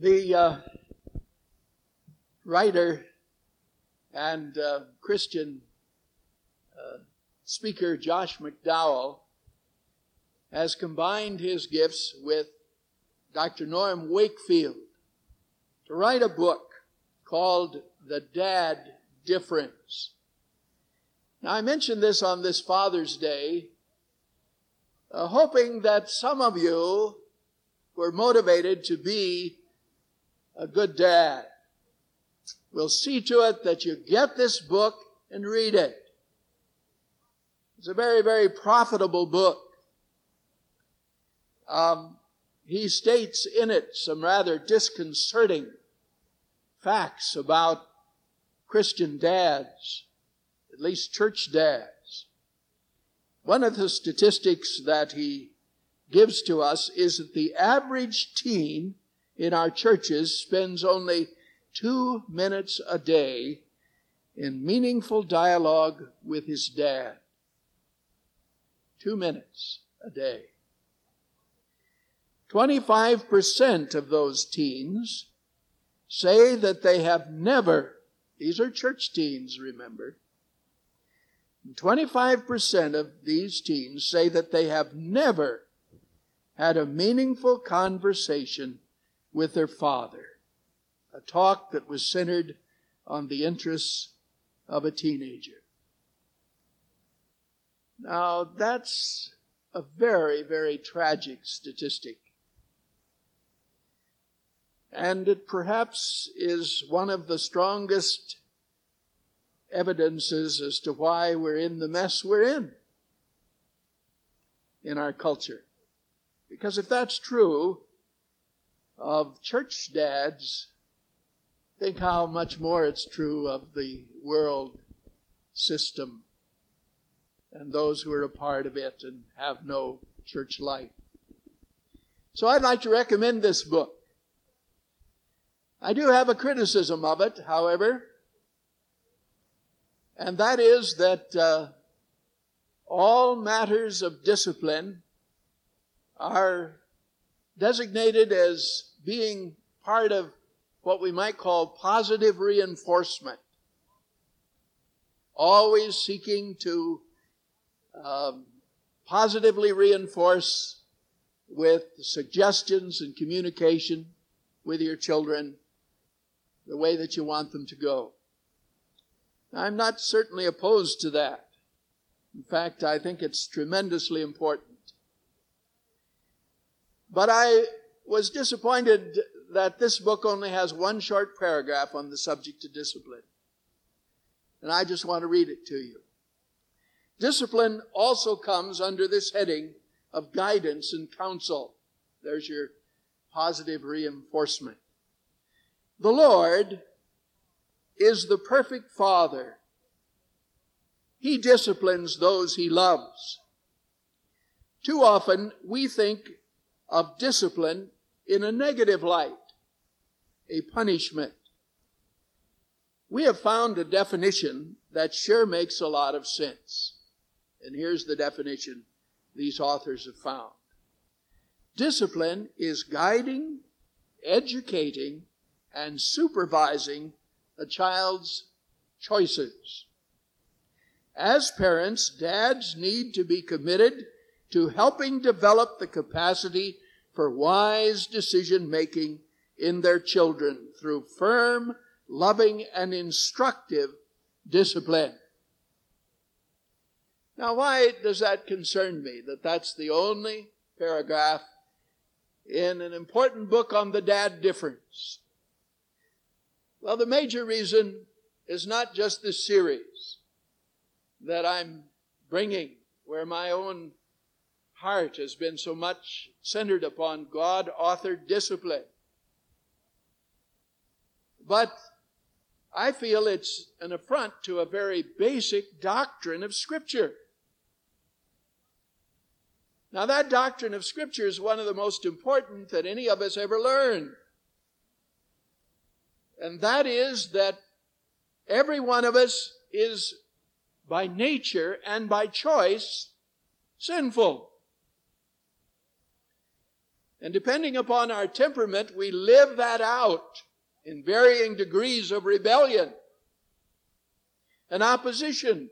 The uh, writer and uh, Christian uh, speaker Josh McDowell has combined his gifts with Dr. Norm Wakefield to write a book called The Dad Difference. Now, I mentioned this on this Father's Day, uh, hoping that some of you were motivated to be a good dad. We'll see to it that you get this book and read it. It's a very, very profitable book. Um, he states in it some rather disconcerting facts about Christian dads, at least church dads. One of the statistics that he gives to us is that the average teen in our churches spends only two minutes a day in meaningful dialogue with his dad. Two minutes a day. 25% of those teens say that they have never, these are church teens, remember. 25% of these teens say that they have never had a meaningful conversation with their father. A talk that was centered on the interests of a teenager. Now, that's a very, very tragic statistic. And it perhaps is one of the strongest evidences as to why we're in the mess we're in in our culture. Because if that's true of church dads, think how much more it's true of the world system and those who are a part of it and have no church life. So I'd like to recommend this book. I do have a criticism of it, however, and that is that uh, all matters of discipline are designated as being part of what we might call positive reinforcement. Always seeking to um, positively reinforce with suggestions and communication with your children the way that you want them to go. I'm not certainly opposed to that. In fact, I think it's tremendously important. But I was disappointed that this book only has one short paragraph on the subject of discipline. And I just want to read it to you. Discipline also comes under this heading of guidance and counsel. There's your positive reinforcement. The Lord is the perfect Father. He disciplines those he loves. Too often we think of discipline in a negative light, a punishment. We have found a definition that sure makes a lot of sense. And here's the definition these authors have found. Discipline is guiding, educating, and supervising a child's choices. As parents, dads need to be committed to helping develop the capacity for wise decision making in their children through firm, loving, and instructive discipline. Now, why does that concern me that that's the only paragraph in an important book on the dad difference? Well, the major reason is not just this series that I'm bringing, where my own heart has been so much centered upon God authored discipline. But I feel it's an affront to a very basic doctrine of Scripture. Now, that doctrine of Scripture is one of the most important that any of us ever learned. And that is that every one of us is by nature and by choice sinful. And depending upon our temperament, we live that out in varying degrees of rebellion and opposition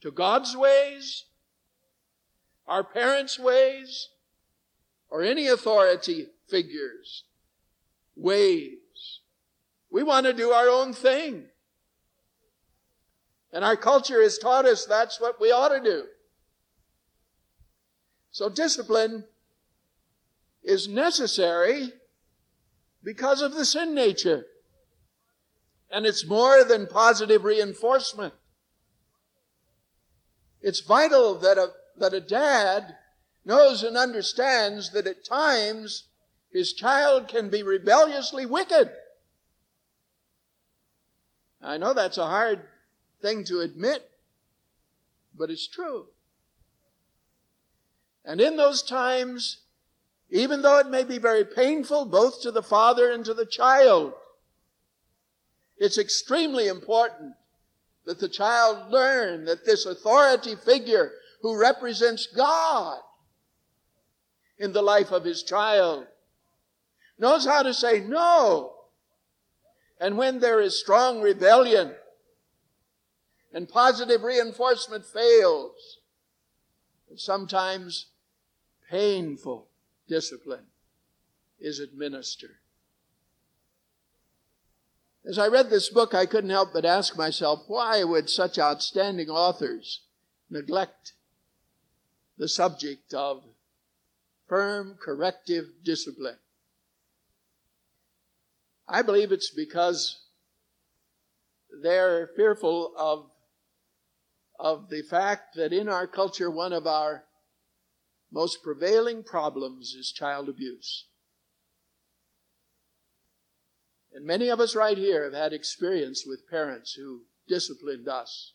to God's ways, our parents' ways, or any authority figures' ways. We want to do our own thing. And our culture has taught us that's what we ought to do. So discipline is necessary because of the sin nature. And it's more than positive reinforcement. It's vital that a, that a dad knows and understands that at times his child can be rebelliously wicked. I know that's a hard thing to admit, but it's true. And in those times, even though it may be very painful both to the father and to the child, it's extremely important that the child learn that this authority figure who represents God in the life of his child knows how to say no. And when there is strong rebellion and positive reinforcement fails, it's sometimes painful discipline is administered. As I read this book, I couldn't help but ask myself, why would such outstanding authors neglect the subject of firm corrective discipline? I believe it's because they're fearful of, of the fact that in our culture, one of our most prevailing problems is child abuse. And many of us right here have had experience with parents who disciplined us.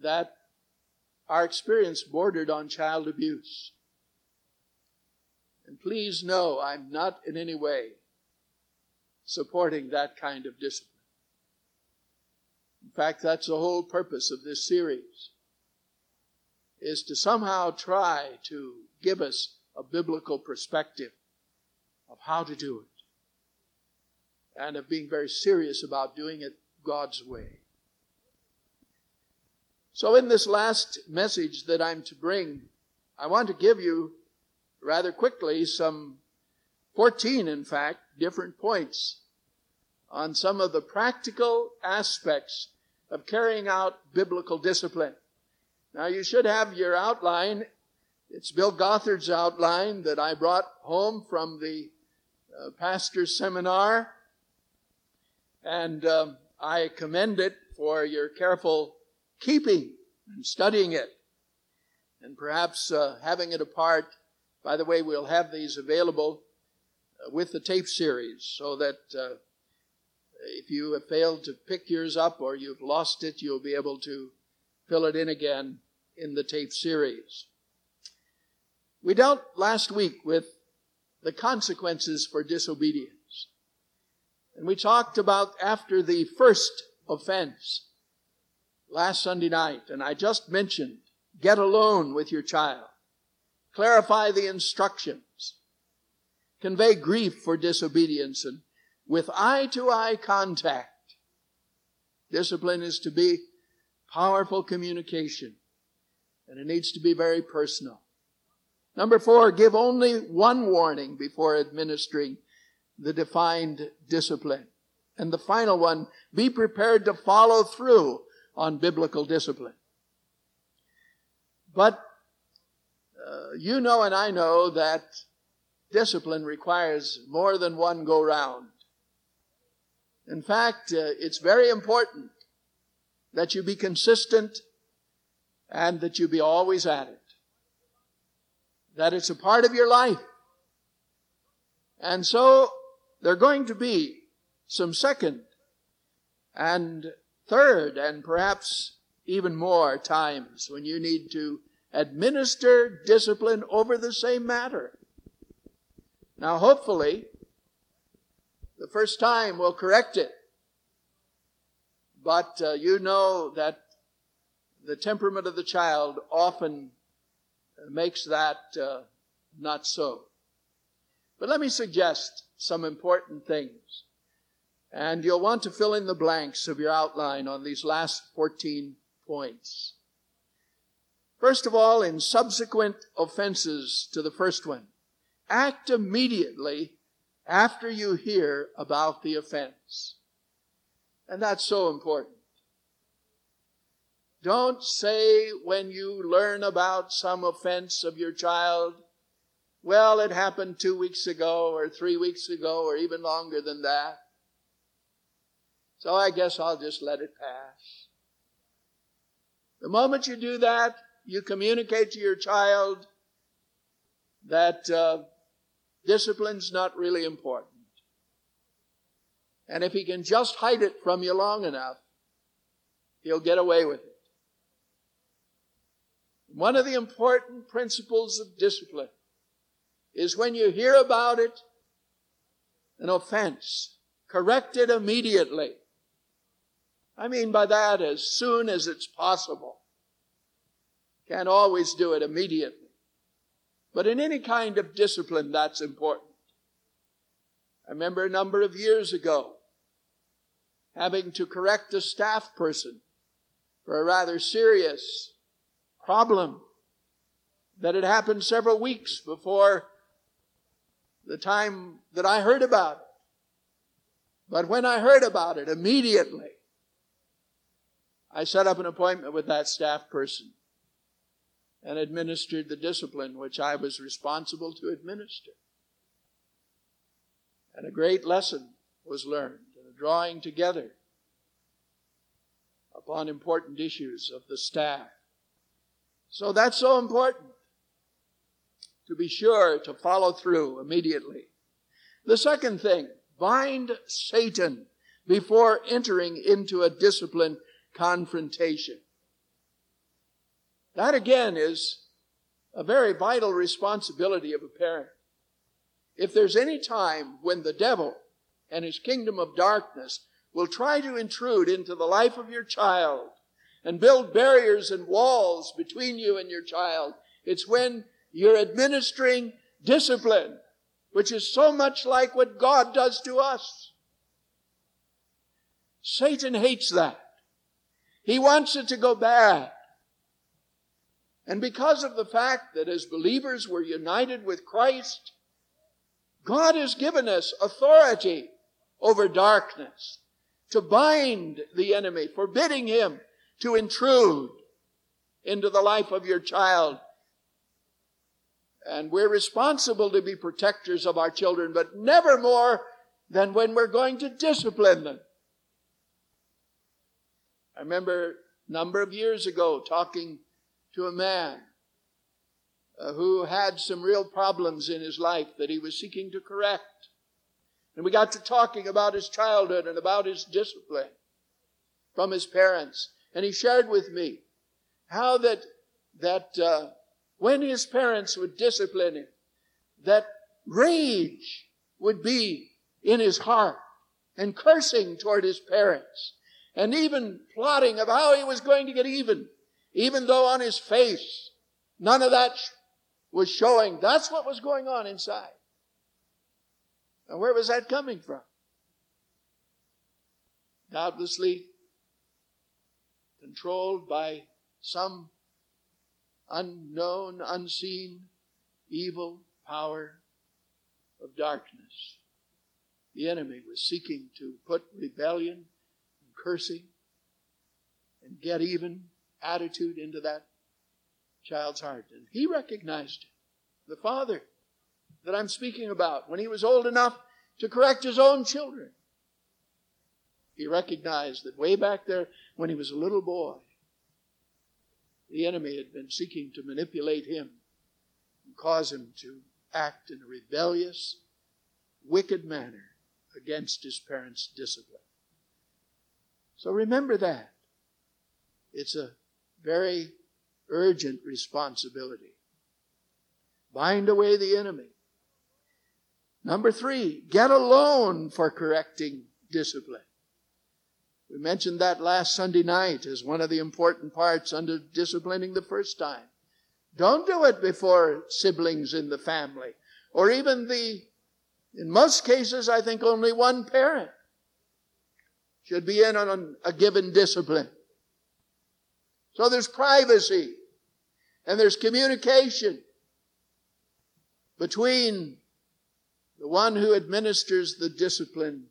That our experience bordered on child abuse. And please know I'm not in any way supporting that kind of discipline. In fact, that's the whole purpose of this series is to somehow try to give us a biblical perspective of how to do it and of being very serious about doing it God's way. So, in this last message that I'm to bring, I want to give you rather quickly some 14, in fact, different points on some of the practical aspects of carrying out biblical discipline. Now you should have your outline. It's Bill Gothard's outline that I brought home from the uh, pastor's seminar. And um, I commend it for your careful keeping and studying it. And perhaps uh, having it apart. By the way, we'll have these available uh, with the tape series so that uh, if you have failed to pick yours up or you've lost it, you'll be able to fill it in again in the tape series. We dealt last week with the consequences for disobedience. And we talked about after the first offense last Sunday night, and I just mentioned get alone with your child, clarify the instructions, convey grief for disobedience, and with eye to eye contact. Discipline is to be powerful communication and it needs to be very personal. Number four, give only one warning before administering the defined discipline. And the final one, be prepared to follow through on biblical discipline. But uh, you know and I know that discipline requires more than one go round. In fact, uh, it's very important that you be consistent and that you be always at it. That it's a part of your life. And so there are going to be some second and third and perhaps even more times when you need to administer discipline over the same matter. Now, hopefully, the first time will correct it. But uh, you know that the temperament of the child often makes that uh, not so. But let me suggest some important things. And you'll want to fill in the blanks of your outline on these last 14 points. First of all, in subsequent offenses to the first one, act immediately after you hear about the offense. And that's so important. Don't say when you learn about some offense of your child, well, it happened two weeks ago or three weeks ago or even longer than that. So I guess I'll just let it pass. The moment you do that, you communicate to your child that uh, discipline's not really important. And if he can just hide it from you long enough, he'll get away with it. One of the important principles of discipline is when you hear about it, an offense, correct it immediately. I mean by that as soon as it's possible. Can't always do it immediately. But in any kind of discipline, that's important. I remember a number of years ago having to correct a staff person for a rather serious problem that had happened several weeks before the time that I heard about it. But when I heard about it, immediately, I set up an appointment with that staff person and administered the discipline which I was responsible to administer. And a great lesson was learned a drawing together upon important issues of the staff. So that's so important to be sure to follow through immediately. The second thing, bind Satan before entering into a discipline confrontation. That again is a very vital responsibility of a parent. If there's any time when the devil and his kingdom of darkness will try to intrude into the life of your child and build barriers and walls between you and your child, it's when you're administering discipline, which is so much like what God does to us. Satan hates that. He wants it to go bad. And because of the fact that as believers we're united with Christ, God has given us authority over darkness to bind the enemy, forbidding him to intrude into the life of your child. And we're responsible to be protectors of our children, but never more than when we're going to discipline them. I remember a number of years ago talking to a man uh, who had some real problems in his life that he was seeking to correct. And we got to talking about his childhood and about his discipline from his parents. And he shared with me how that, that uh, when his parents would discipline him, that rage would be in his heart and cursing toward his parents and even plotting of how he was going to get even even though on his face none of that was showing. That's what was going on inside. And where was that coming from? Doubtlessly controlled by some unknown, unseen, evil power of darkness. The enemy was seeking to put rebellion and cursing and get even attitude into that child's heart. And he recognized it. The father that I'm speaking about, when he was old enough to correct his own children, he recognized that way back there when he was a little boy, the enemy had been seeking to manipulate him and cause him to act in a rebellious, wicked manner against his parents' discipline. So remember that. It's a very urgent responsibility. Bind away the enemy. Number three, get a loan for correcting discipline. We mentioned that last Sunday night as one of the important parts under disciplining the first time. Don't do it before siblings in the family, or even the, in most cases, I think only one parent should be in on a given discipline. So there's privacy and there's communication between the one who administers the discipline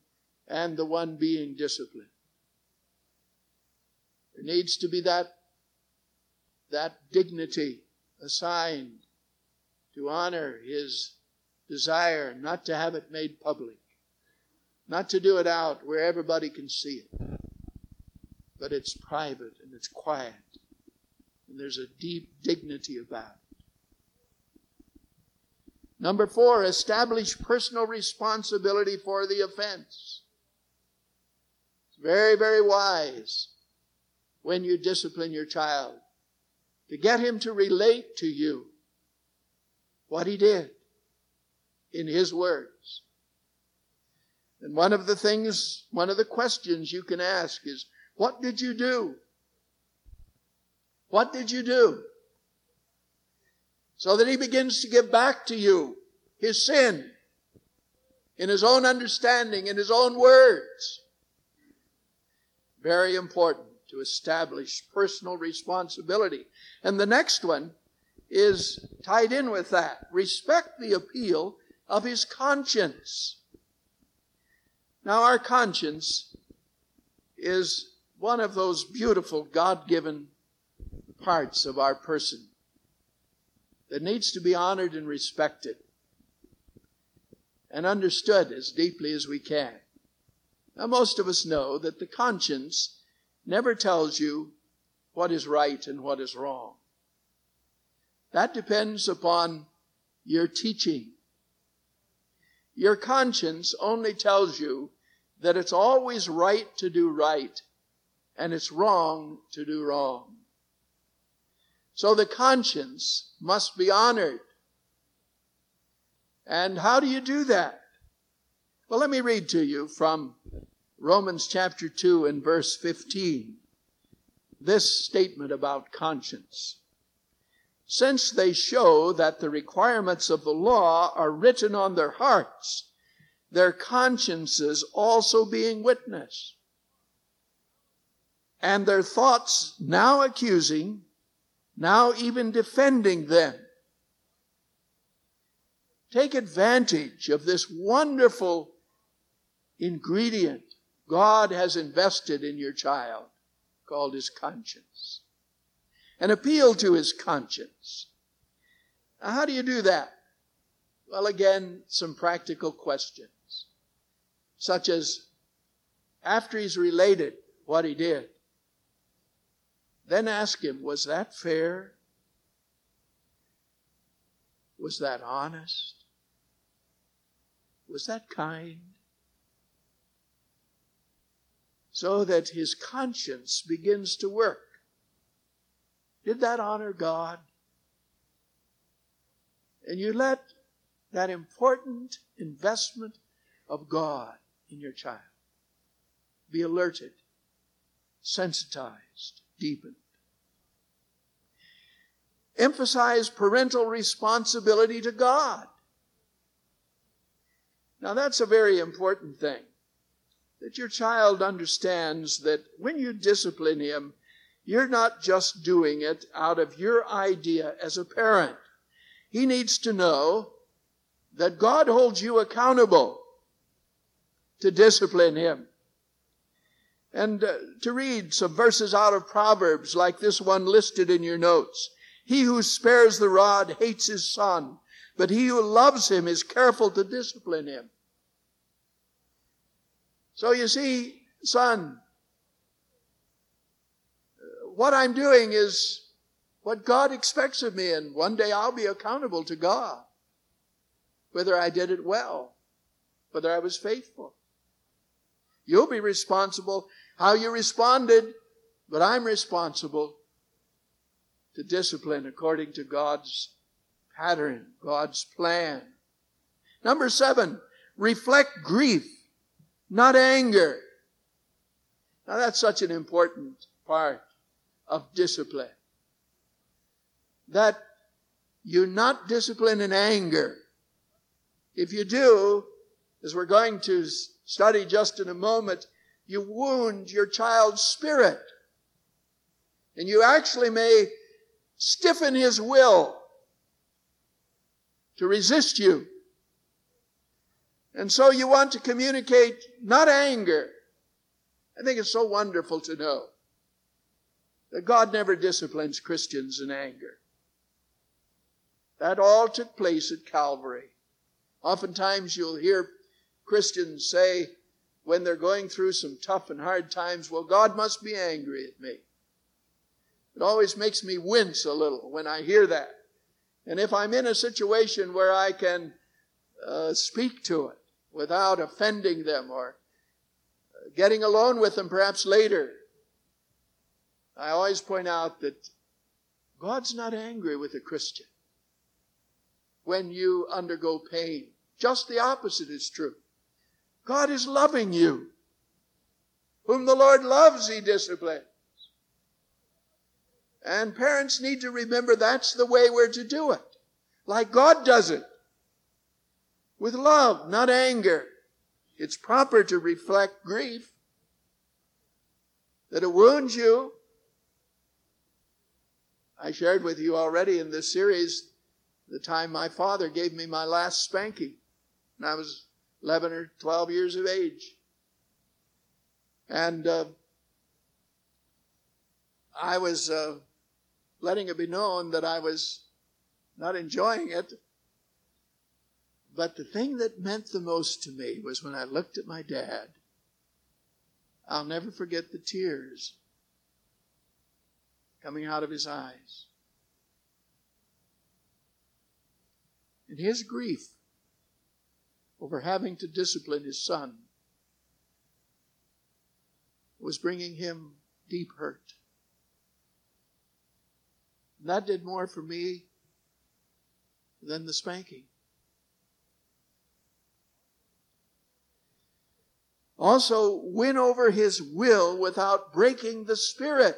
and the one being disciplined. There needs to be that, that dignity assigned to honor his desire not to have it made public, not to do it out where everybody can see it, but it's private and it's quiet, and there's a deep dignity about it. Number four, establish personal responsibility for the offense. It's very, very wise when you discipline your child to get him to relate to you what he did in his words. And one of the things, one of the questions you can ask is, what did you do? What did you do? so that he begins to give back to you his sin in his own understanding, in his own words. Very important to establish personal responsibility. And the next one is tied in with that. Respect the appeal of his conscience. Now, our conscience is one of those beautiful God given parts of our person that needs to be honored and respected and understood as deeply as we can. Now, most of us know that the conscience never tells you what is right and what is wrong. That depends upon your teaching. Your conscience only tells you that it's always right to do right and it's wrong to do wrong. So the conscience must be honored. And how do you do that? Well, let me read to you from Romans chapter 2 and verse 15 this statement about conscience. Since they show that the requirements of the law are written on their hearts, their consciences also being witness, and their thoughts now accusing, now even defending them. Take advantage of this wonderful ingredient God has invested in your child called his conscience and appeal to his conscience. Now, how do you do that? Well, again, some practical questions, such as after he's related what he did, then ask him, was that fair? Was that honest? Was that kind? So that his conscience begins to work. Did that honor God? And you let that important investment of God in your child be alerted, sensitized, deepened. Emphasize parental responsibility to God. Now, that's a very important thing. That your child understands that when you discipline him, you're not just doing it out of your idea as a parent. He needs to know that God holds you accountable to discipline him. And uh, to read some verses out of Proverbs like this one listed in your notes. He who spares the rod hates his son, but he who loves him is careful to discipline him. So you see, son, what I'm doing is what God expects of me, and one day I'll be accountable to God. Whether I did it well, whether I was faithful. You'll be responsible how you responded, but I'm responsible to discipline according to God's pattern, God's plan. Number seven, reflect grief, not anger. Now that's such an important part of discipline. That you not discipline in anger. If you do, as we're going to study just in a moment, you wound your child's spirit. And you actually may stiffen his will to resist you. And so you want to communicate not anger. I think it's so wonderful to know that God never disciplines Christians in anger. That all took place at Calvary. Oftentimes you'll hear Christians say when they're going through some tough and hard times, well, God must be angry at me. It always makes me wince a little when I hear that. And if I'm in a situation where I can uh, speak to it without offending them or uh, getting alone with them perhaps later, I always point out that God's not angry with a Christian when you undergo pain. Just the opposite is true. God is loving you. Whom the Lord loves, He disciplines. And parents need to remember that's the way we're to do it. Like God does it. With love, not anger. It's proper to reflect grief. That it wounds you. I shared with you already in this series the time my father gave me my last spanking. And I was 11 or 12 years of age. And uh, I was uh, letting it be known that I was not enjoying it. But the thing that meant the most to me was when I looked at my dad. I'll never forget the tears coming out of his eyes. And his grief over having to discipline his son was bringing him deep hurt. And that did more for me than the spanking. Also, win over his will without breaking the spirit.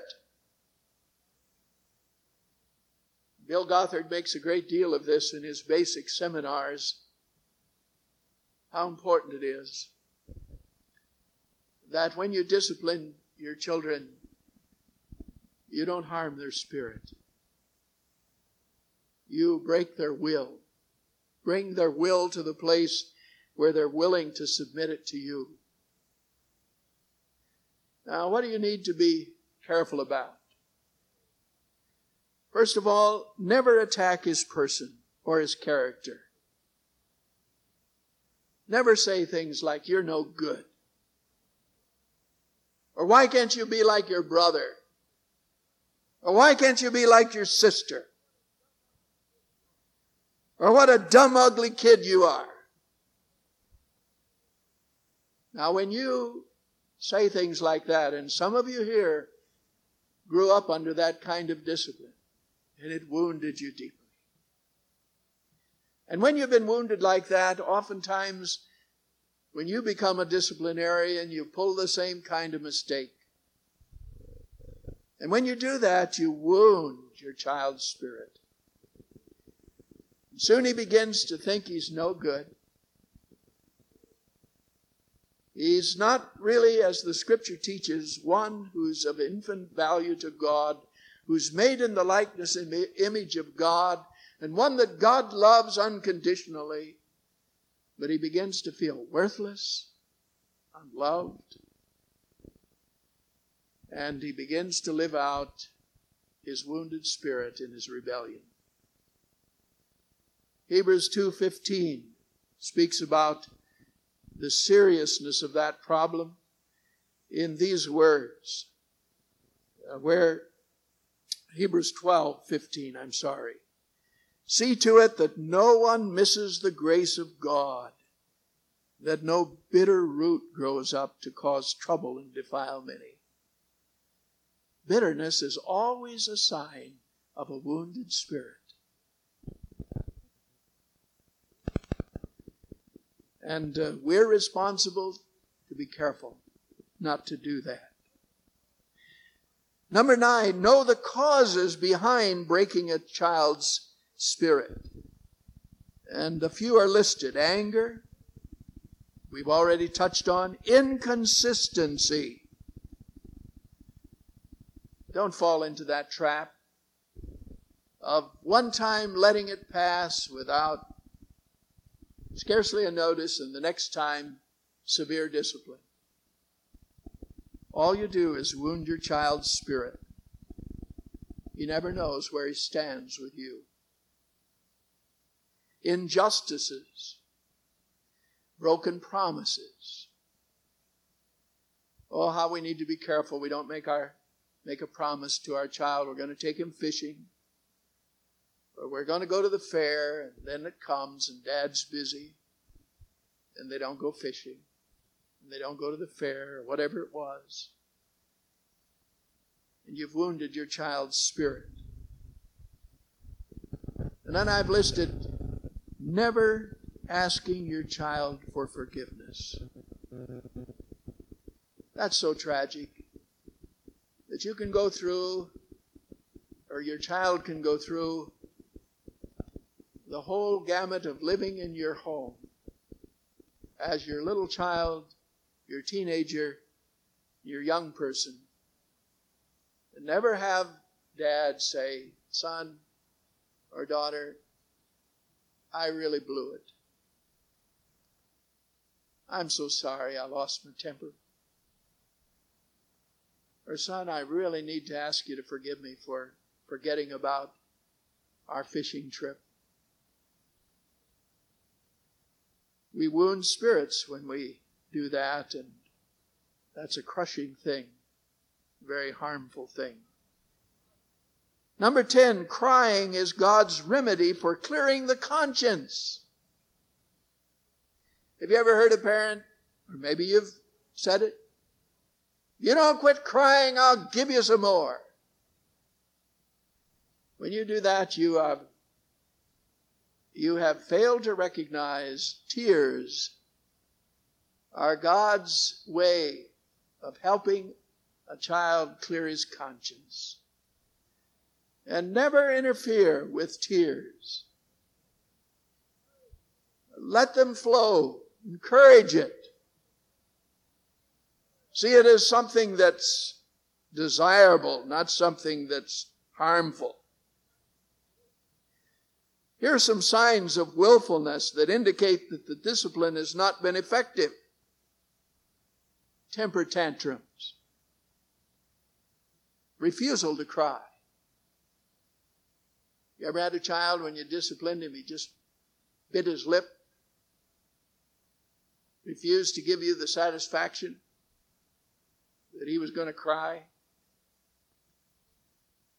Bill Gothard makes a great deal of this in his basic seminars. How important it is that when you discipline your children, you don't harm their spirit you break their will. Bring their will to the place where they're willing to submit it to you. Now, what do you need to be careful about? First of all, never attack his person or his character. Never say things like, you're no good. Or why can't you be like your brother? Or why can't you be like your sister? Or what a dumb, ugly kid you are. Now, when you say things like that, and some of you here grew up under that kind of discipline, and it wounded you deeply. And when you've been wounded like that, oftentimes when you become a disciplinarian, you pull the same kind of mistake. And when you do that, you wound your child's spirit. And Soon he begins to think he's no good. He's not really, as the scripture teaches, one who's of infant value to God, who's made in the likeness and image of God, and one that God loves unconditionally. But he begins to feel worthless, unloved, and he begins to live out his wounded spirit in his rebellion. Hebrews 2:15 speaks about the seriousness of that problem in these words uh, where Hebrews 12:15 I'm sorry. See to it that no one misses the grace of God that no bitter root grows up to cause trouble and defile many. Bitterness is always a sign of a wounded spirit And uh, we're responsible to be careful not to do that. Number nine, know the causes behind breaking a child's spirit. And a few are listed anger, we've already touched on, inconsistency. Don't fall into that trap of one time letting it pass without scarcely a notice, and the next time, severe discipline. All you do is wound your child's spirit. He never knows where he stands with you. Injustices, broken promises. Oh, how we need to be careful we don't make our make a promise to our child we're going to take him fishing or we're going to go to the fair and then it comes and dad's busy and they don't go fishing and they don't go to the fair or whatever it was and you've wounded your child's spirit. And then I've listed never asking your child for forgiveness. That's so tragic that you can go through, or your child can go through, the whole gamut of living in your home as your little child, your teenager, your young person, and never have dad say, son or daughter, I really blew it. I'm so sorry I lost my temper. Or, son, I really need to ask you to forgive me for forgetting about our fishing trip. We wound spirits when we do that, and that's a crushing thing very harmful thing. Number 10, crying is God's remedy for clearing the conscience. Have you ever heard a parent, or maybe you've said it? You don't quit crying, I'll give you some more. When you do that, you have, you have failed to recognize tears are God's way of helping a child clear his conscience. And never interfere with tears. Let them flow. Encourage it. See it as something that's desirable, not something that's harmful. Here are some signs of willfulness that indicate that the discipline has not been effective. Temper tantrums refusal to cry. You ever had a child when you disciplined him, he just bit his lip, refused to give you the satisfaction that he was going to cry?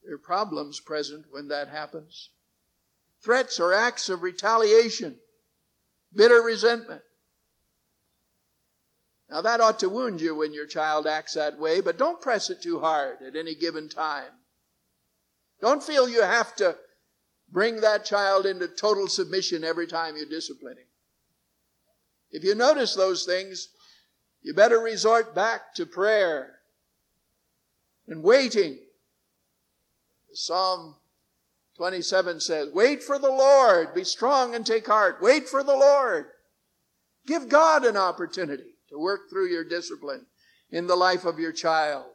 There are problems present when that happens. Threats or acts of retaliation, bitter resentment. Now that ought to wound you when your child acts that way, but don't press it too hard at any given time. Don't feel you have to bring that child into total submission every time you discipline him. If you notice those things, you better resort back to prayer and waiting. Psalm 27 says, Wait for the Lord, be strong and take heart. Wait for the Lord. Give God an opportunity to work through your discipline in the life of your child.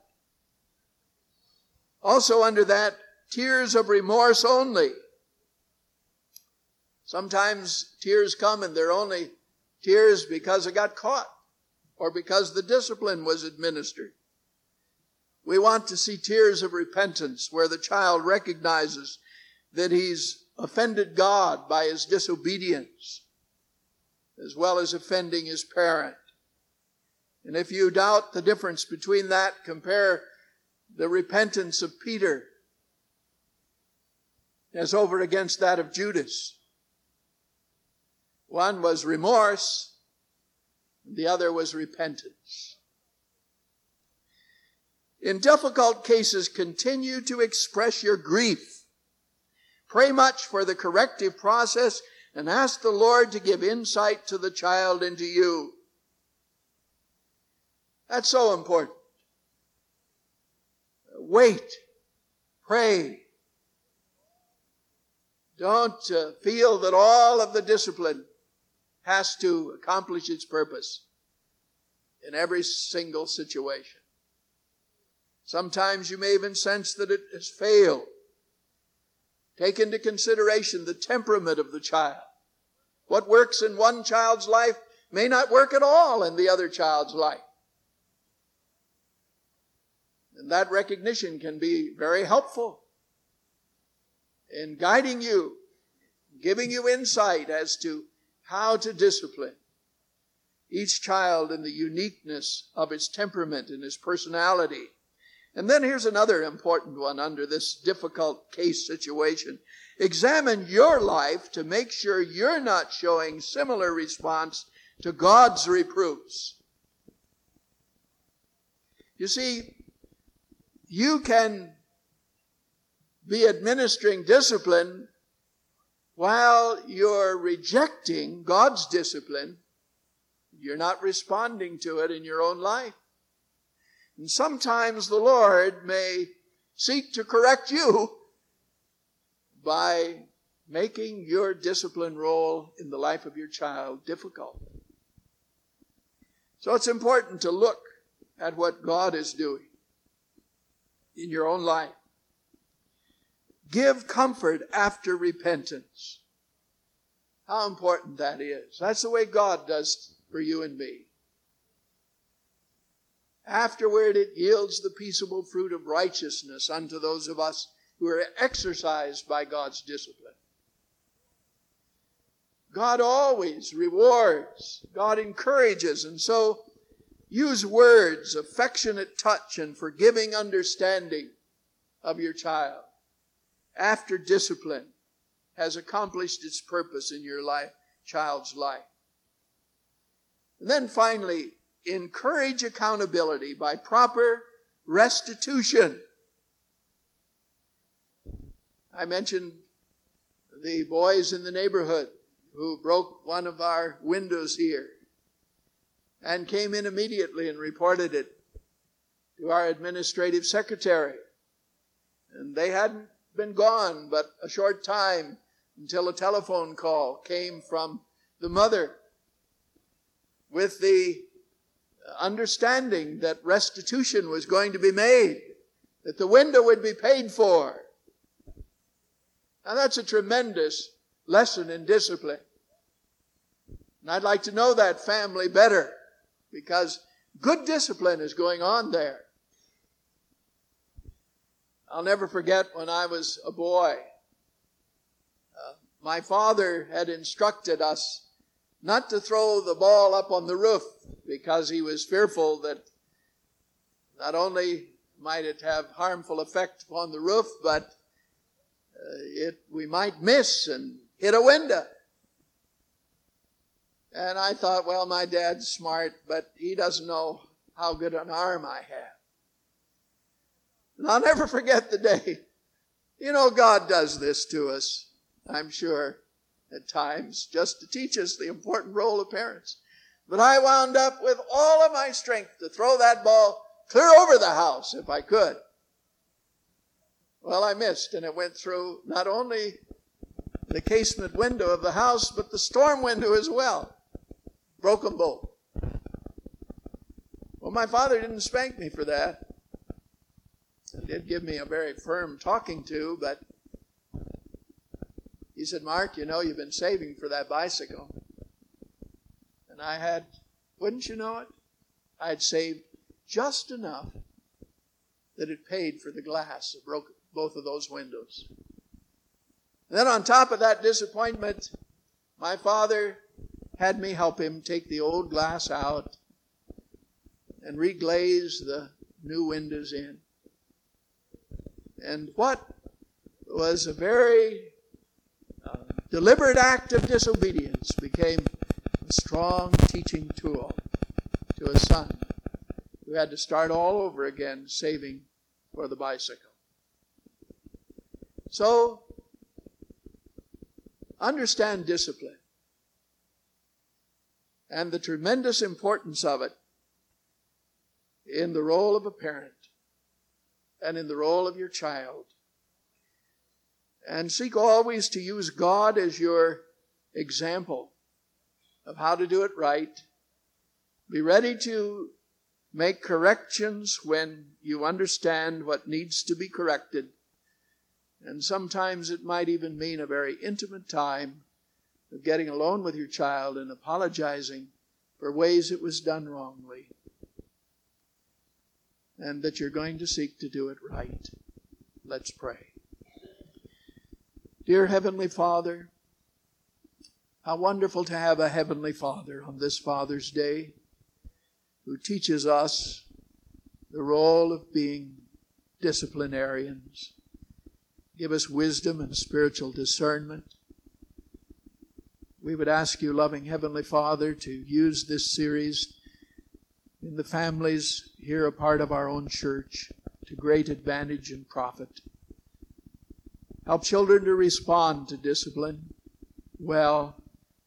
Also, under that, tears of remorse only. Sometimes tears come and they're only tears because it got caught or because the discipline was administered. We want to see tears of repentance where the child recognizes that he's offended God by his disobedience as well as offending his parent. And if you doubt the difference between that, compare the repentance of Peter as over against that of Judas. One was remorse, the other was repentance. In difficult cases, continue to express your grief. Pray much for the corrective process and ask the Lord to give insight to the child and to you. That's so important. Wait. Pray. Don't uh, feel that all of the discipline has to accomplish its purpose in every single situation. Sometimes you may even sense that it has failed. Take into consideration the temperament of the child. What works in one child's life may not work at all in the other child's life. And that recognition can be very helpful in guiding you, giving you insight as to how to discipline each child in the uniqueness of its temperament and his personality. And then here's another important one under this difficult case situation. Examine your life to make sure you're not showing similar response to God's reproofs. You see, you can be administering discipline while you're rejecting God's discipline. You're not responding to it in your own life. And sometimes the Lord may seek to correct you by making your discipline role in the life of your child difficult. So it's important to look at what God is doing in your own life. Give comfort after repentance. How important that is. That's the way God does for you and me. Afterward, it yields the peaceable fruit of righteousness unto those of us who are exercised by God's discipline. God always rewards, God encourages, and so use words, affectionate touch, and forgiving understanding of your child after discipline has accomplished its purpose in your life, child's life. And then finally, encourage accountability by proper restitution. I mentioned the boys in the neighborhood who broke one of our windows here and came in immediately and reported it to our administrative secretary. And they hadn't been gone but a short time until a telephone call came from the mother with the understanding that restitution was going to be made, that the window would be paid for. Now that's a tremendous lesson in discipline. And I'd like to know that family better because good discipline is going on there. I'll never forget when I was a boy. Uh, my father had instructed us not to throw the ball up on the roof because he was fearful that not only might it have harmful effect upon the roof, but uh, it we might miss and hit a window. And I thought, well, my dad's smart, but he doesn't know how good an arm I have. And I'll never forget the day. You know, God does this to us, I'm sure, at times, just to teach us the important role of parents. But I wound up with all of my strength to throw that ball clear over the house if I could. Well, I missed, and it went through not only the casement window of the house, but the storm window as well. Broken both. Well, my father didn't spank me for that. He did give me a very firm talking to, but he said, Mark, you know, you've been saving for that bicycle. And I had, wouldn't you know it? I had saved just enough that it paid for the glass that broke both of those windows. And then on top of that disappointment, my father had me help him take the old glass out and reglaze the new windows in. And what was a very deliberate act of disobedience became a strong teaching tool to a son who had to start all over again saving for the bicycle. So, understand discipline and the tremendous importance of it in the role of a parent and in the role of your child. And seek always to use God as your example of how to do it right. Be ready to make corrections when you understand what needs to be corrected. And sometimes it might even mean a very intimate time of getting alone with your child and apologizing for ways it was done wrongly. And that you're going to seek to do it right. Let's pray. Dear Heavenly Father, how wonderful to have a Heavenly Father on this Father's Day who teaches us the role of being disciplinarians. Give us wisdom and spiritual discernment. We would ask you, loving Heavenly Father, to use this series in the families here, a part of our own church, to great advantage and profit. Help children to respond to discipline well,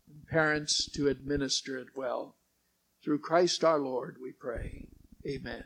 and parents to administer it well. Through Christ our Lord, we pray. Amen.